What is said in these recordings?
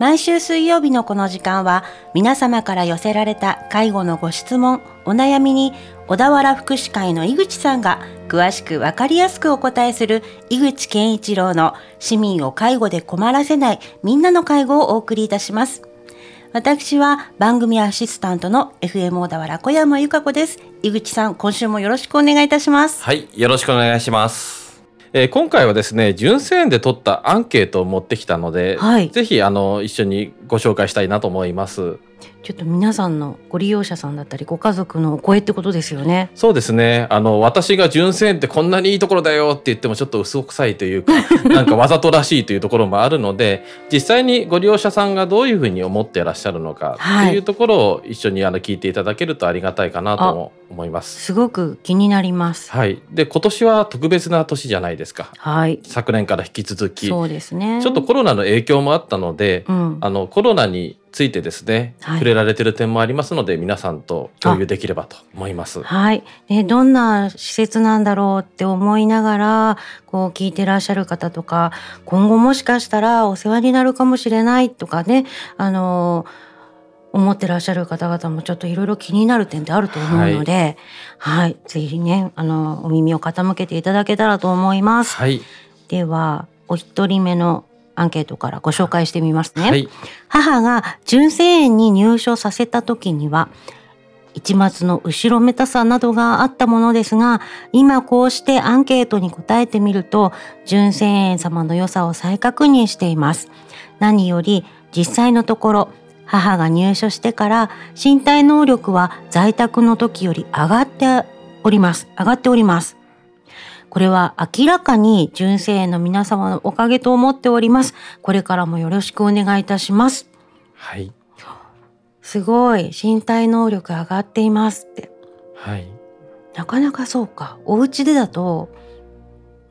毎週水曜日のこの時間は皆様から寄せられた介護のご質問、お悩みに小田原福祉会の井口さんが詳しくわかりやすくお答えする井口健一郎の市民を介護で困らせないみんなの介護をお送りいたします。私は番組アシスタントの FM 小田原小山由香子です。井口さん、今週もよろしくお願いいたします。はい、よろしくお願いします。えー、今回はですね純正園で取ったアンケートを持ってきたので、はい、ぜひあの一緒にご紹介したいなと思います。ちょっと皆さんのご利用者さんだったりご家族のお声ってことですよね。そうですね。あの私が純正園ってこんなにいいところだよって言ってもちょっと嘘くさいというか、なんかわざとらしいというところもあるので、実際にご利用者さんがどういうふうに思っていらっしゃるのかっていうところを一緒にあの聞いていただけるとありがたいかなと思います。すごく気になります。はい。で今年は特別な年じゃないですか。はい。昨年から引き続き。そうですね。ちょっとコロナの影響もあったので、うん、あのコロナについてですね、はい、触れられてる点もありますので皆さんと共有できればと思います。はい、ね、どんな施設なんだろうって思いながらこう聞いてらっしゃる方とか今後もしかしたらお世話になるかもしれないとかねあの思ってらっしゃる方々もちょっといろいろ気になる点ってあると思うので、はい、はい、ぜひねあのお耳を傾けていただけたらと思います。はい、ではお一人目のアンケートからご紹介してみますね。はい、母が純正園に入所させた時には一末の後ろめたさなどがあったものですが、今こうしてアンケートに答えてみると、純正園様の良さを再確認しています。何より実際のところ、母が入所してから身体能力は在宅の時より上がっております。上がっております。これは明らかに純正園の皆様のおかげと思っております。これからもよろしくお願いいたします。はい。すごい身体能力上がっていますって。はい。なかなかそうか。お家でだと、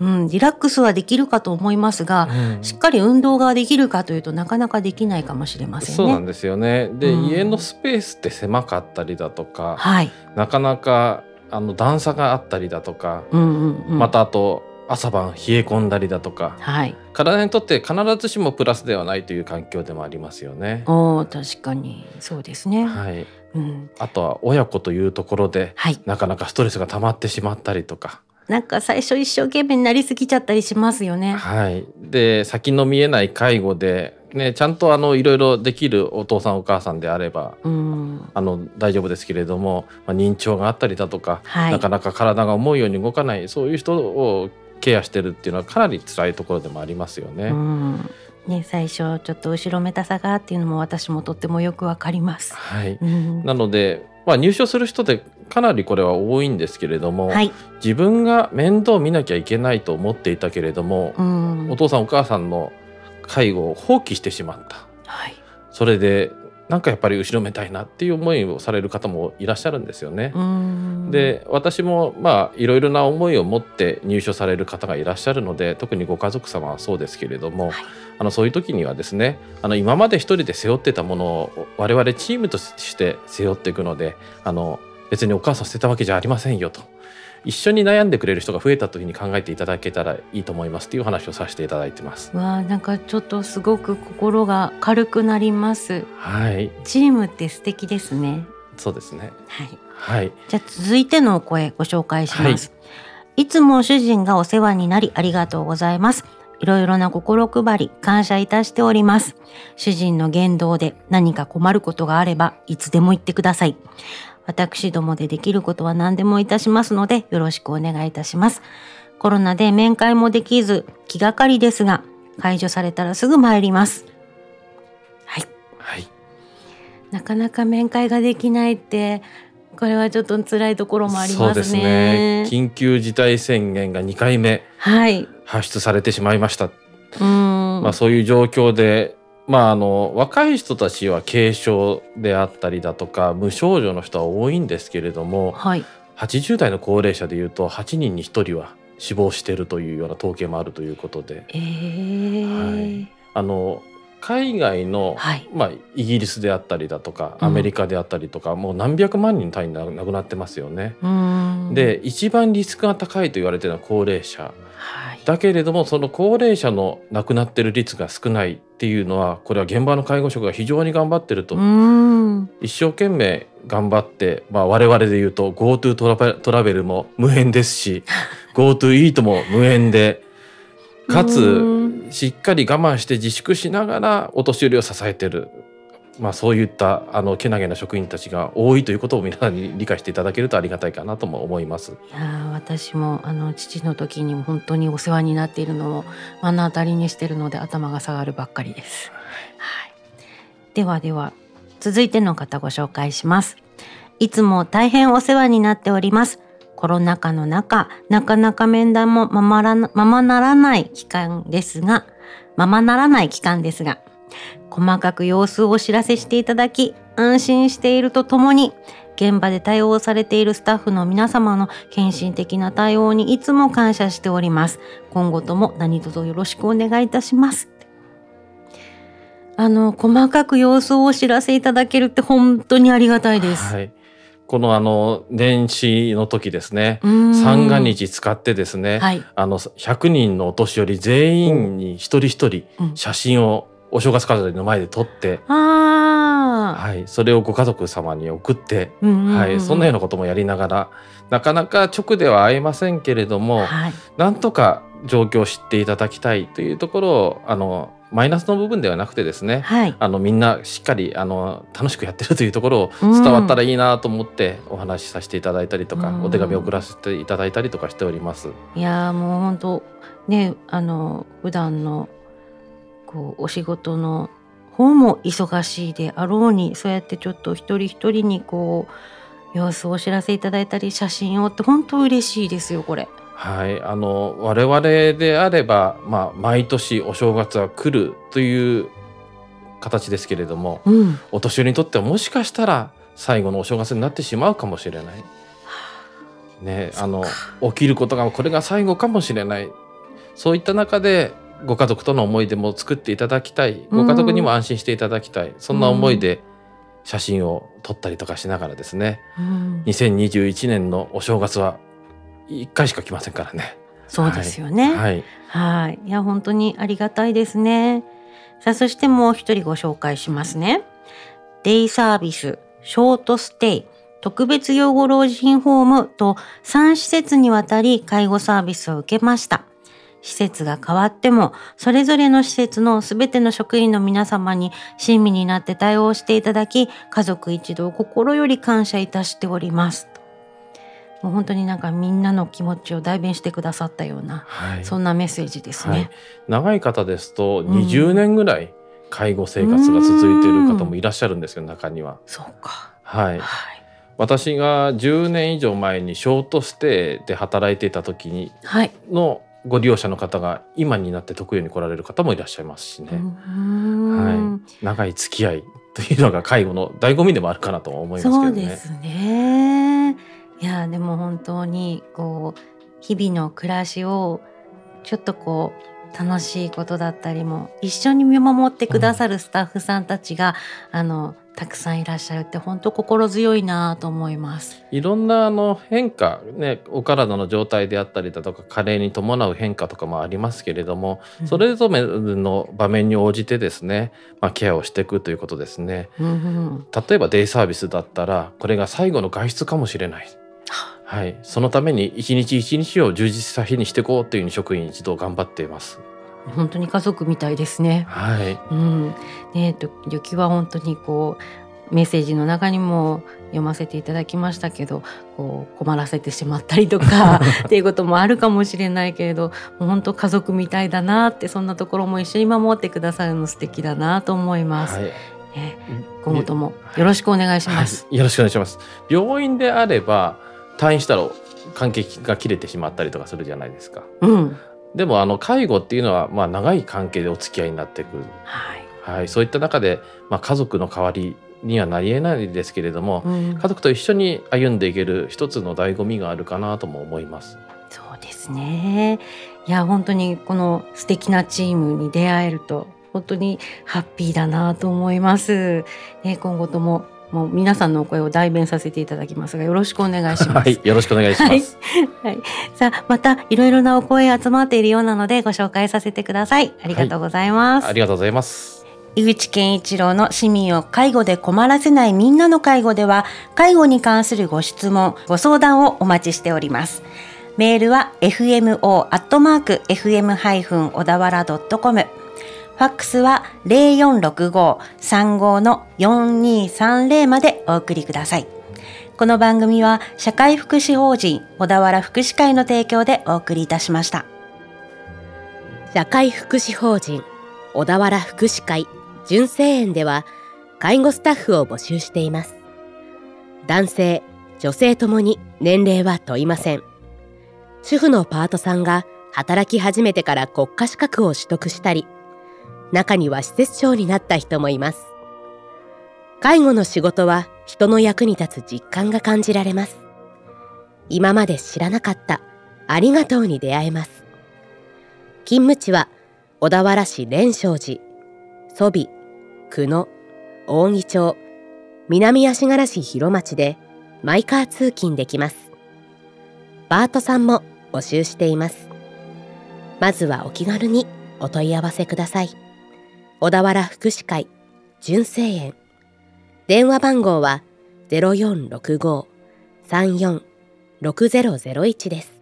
うん、リラックスはできるかと思いますが、うん、しっかり運動ができるかというとなかなかできないかもしれませんね。そうなんですよね。で、うん、家のスペースって狭かったりだとか、はい、なかなかあの段差があったりだとか、うんうんうん、またあと朝晩冷え込んだりだとか、はい、体にとって必ずしもプラスではないという環境でもありますよね。お確かに。そうですね、はい。うん、あとは親子というところで、はい、なかなかストレスが溜まってしまったりとか。なんか最初一生懸命になりすぎちゃったりしますよね。はい、で先の見えない介護でね、ちゃんとあのいろいろできるお父さんお母さんであれば、うん、あの大丈夫ですけれども、まあ、認知症があったりだとか、はい、なかなか体が思うように動かないそういう人をケアしてるっていうのはかなり辛いところでもありますよね。うん。ね、最初ちょっと後ろめたさがっていうのも私もとってもよくわかります。はい、うん、なので、まあ、入所する人でかなりこれは多いんですけれども、はい、自分が面倒見なきゃいけないと思っていたけれども、うん、お父さんお母さんの介護を放棄してしまった、はい、それでなんかやっぱり後ろめたいなっていう思いをされる方もいらっしゃるんですよね。で私もまあいろいろな思いを持って入所される方がいらっしゃるので特にご家族様はそうですけれども、はい、あのそういう時にはですねあの今まで一人で背負ってたものを我々チームとして背負っていくのであの別にお母さん捨てたわけじゃありませんよと。一緒に悩んでくれる人が増えたというふうに考えていただけたらいいと思いますという話をさせていただいてます。わなんかちょっとすごく心が軽くなります。はい。チームって素敵ですね。そうですね。はい。はい。じゃあ続いてのお声ご紹介します。はい、いつも主人がお世話になりありがとうございます。いろいろな心配り感謝いたしております。主人の言動で何か困ることがあればいつでも言ってください。私どもでできることは何でもいたしますのでよろしくお願いいたします。コロナで面会もできず気がかりですが解除されたらすぐ参ります。はい。はい。なかなか面会ができないってこれはちょっと辛いところもありますね。そうですね。緊急事態宣言が2回目発出されてしまいました。うん、まあそういう状況でまあ、あの若い人たちは軽症であったりだとか無症状の人は多いんですけれども、はい、80代の高齢者でいうと8人に1人は死亡しているというような統計もあるということで、えー、はい、あの海外の、はい、まあ、イギリスであったりだとかアメリカであったりとか、うん、もう何百万人単位亡くなってますよね。で一番リスクが高いと言われているのは高齢者だけれどもその高齢者の亡くなってる率が少ないっていうのはこれは現場の介護職が非常に頑張ってると。一生懸命頑張って、まあ、我々で言うと GoTo トラベルも無縁ですし GoTo イートも無縁でかつしっかり我慢して自粛しながらお年寄りを支えてるまあ、そういったあのけなげな職員たちが多いということを皆さんに理解していただけるとありがたいかなとも思います。いや私もあの父の時にも本当にお世話になっているのを目の当たりにしているので頭が下がるばっかりです。はい、ではでは続いての方ご紹介します。いつも大変お世話になっております。コロナ禍の中、なかなか面談もままらままならない期間ですが、ままならない期間ですが、細かく様子をお知らせしていただき、安心しているとともに、現場で対応されているスタッフの皆様の献身的な対応にいつも感謝しております。今後とも何卒よろしくお願いいたします。あの、細かく様子をお知らせいただけるって本当にありがたいです。はい。このあの年始の時ですね三が日使ってですね、はい、あの100人のお年寄り全員に一人一人写真をお正月飾りの前で撮って、はい、それをご家族様に送って、はい、そんなようなこともやりながらなかなか直では会えませんけれども、はい、なんとか状況を知っていただきたいというところをあのマイナスの部分ではなくてですね、はい、あのみんなしっかりあの楽しくやってるというところを伝わったらいいなと思ってお話しさせていただいたりとか、うん、お手紙を送らせていただいたりとかしております。いやもう本当ねあの普段のこうお仕事の方も忙しいであろうにそうやってちょっと一人一人にこう様子をお知らせいただいたり写真をって本当嬉しいですよこれ。はい、あの我々であれば、まあ、毎年お正月は来るという形ですけれども、うん、お年寄りにとってはもしかしたら最後のお正月になってしまうかもしれない。ね、あの起きることがこれが最後かもしれない。そういった中でご家族との思い出も作っていただきたいご家族にも安心していただきたい、そんな思いで写真を撮ったりとかしながらですね、うん、2021年のお正月は1回しか来ませんからね。そうですよね。はい。はい。いや、本当にありがたいですね。さあ、そしてもう一人ご紹介しますね。デイサービス、ショートステイ、特別養護老人ホームと3施設にわたり介護サービスを受けました。施設が変わっても、それぞれの施設のすべての職員の皆様に親身になって対応していただき、家族一同心より感謝いたしております。もう本当になんかみんなの気持ちを代弁してくださったような、はい、そんなメッセージですね、はい、長い方ですと20年ぐらい介護生活が続いている方もいらっしゃるんですよ、中には。そうか。はい、はい。私が10年以上前にショートステイで働いていた時にのご利用者の方が今になって特養に来られる方もいらっしゃいますしね。はい、長い付き合いというのが介護の醍醐味でもあるかなと思いますけどね。そうですね。いやでも本当にこう日々の暮らしをちょっとこう楽しいことだったりも一緒に見守ってくださるスタッフさんたちが、うん、あのたくさんいらっしゃるって本当心強いなと思います。いろんなあの変化ねお体の状態であったりだとか加齢に伴う変化とかもありますけれども、うん、それぞれの場面に応じてですね、まあ、ケアをしていくということですね、うんうん、例えばデイサービスだったらこれが最後の外出かもしれない。はい、そのために一日一日を充実した日にしていこうというふうに職員一同頑張っています。本当に家族みたいですね。はい。うん。ねえ、雪は本当にこうメッセージの中にも読ませていただきましたけどこう困らせてしまったりとか っていうこともあるかもしれないけれどもう本当家族みたいだなってそんなところも一緒に守ってくださるの素敵だなと思います。はい、ね、今後ともよろしくお願いします、はい、よろしくお願いします。病院であれば退院したら関係が切れてしまったりとかするじゃないですか。うん、でもあの介護っていうのはまあ長い関係でお付き合いになっていく、はい、はい、そういった中で、まあ、家族の代わりにはなりえないですけれども、うん、家族と一緒に歩んでいける一つの醍醐味があるかなとも思います。そうですね。いや本当にこの素敵なチームに出会えると本当にハッピーだなと思います。ね、今後とももう皆さんのお声を代弁させていただきますがよろしくお願いします。はい、よろしくお願いします。はい、はい、さあまたいろいろなお声集まっているようなのでご紹介させてください。ありがとうございます。はい、ありがとうございます。井口健一郎の市民を介護で困らせないみんなの介護では介護に関するご質問ご相談をお待ちしておりますメールは fmo ファックスは0465-35の4230までお送りください。この番組は社会福祉法人小田原福祉会の提供でお送りいたしました。社会福祉法人小田原福祉会純正園では介護スタッフを募集しています。男性、女性ともに年齢は問いません。主婦のパートさんが働き始めてから国家資格を取得したり、中には施設長になった人もいます。介護の仕事は人の役に立つ実感が感じられます。今まで知らなかったありがとうに出会えます。勤務地は小田原市蓮生寺、蘇美、久野、大木町、南足柄市広町でマイカー通勤できます。バートさんも募集しています。まずはお気軽にお問い合わせください。小田原福祉会純正園。電話番号は0465-34-6001です。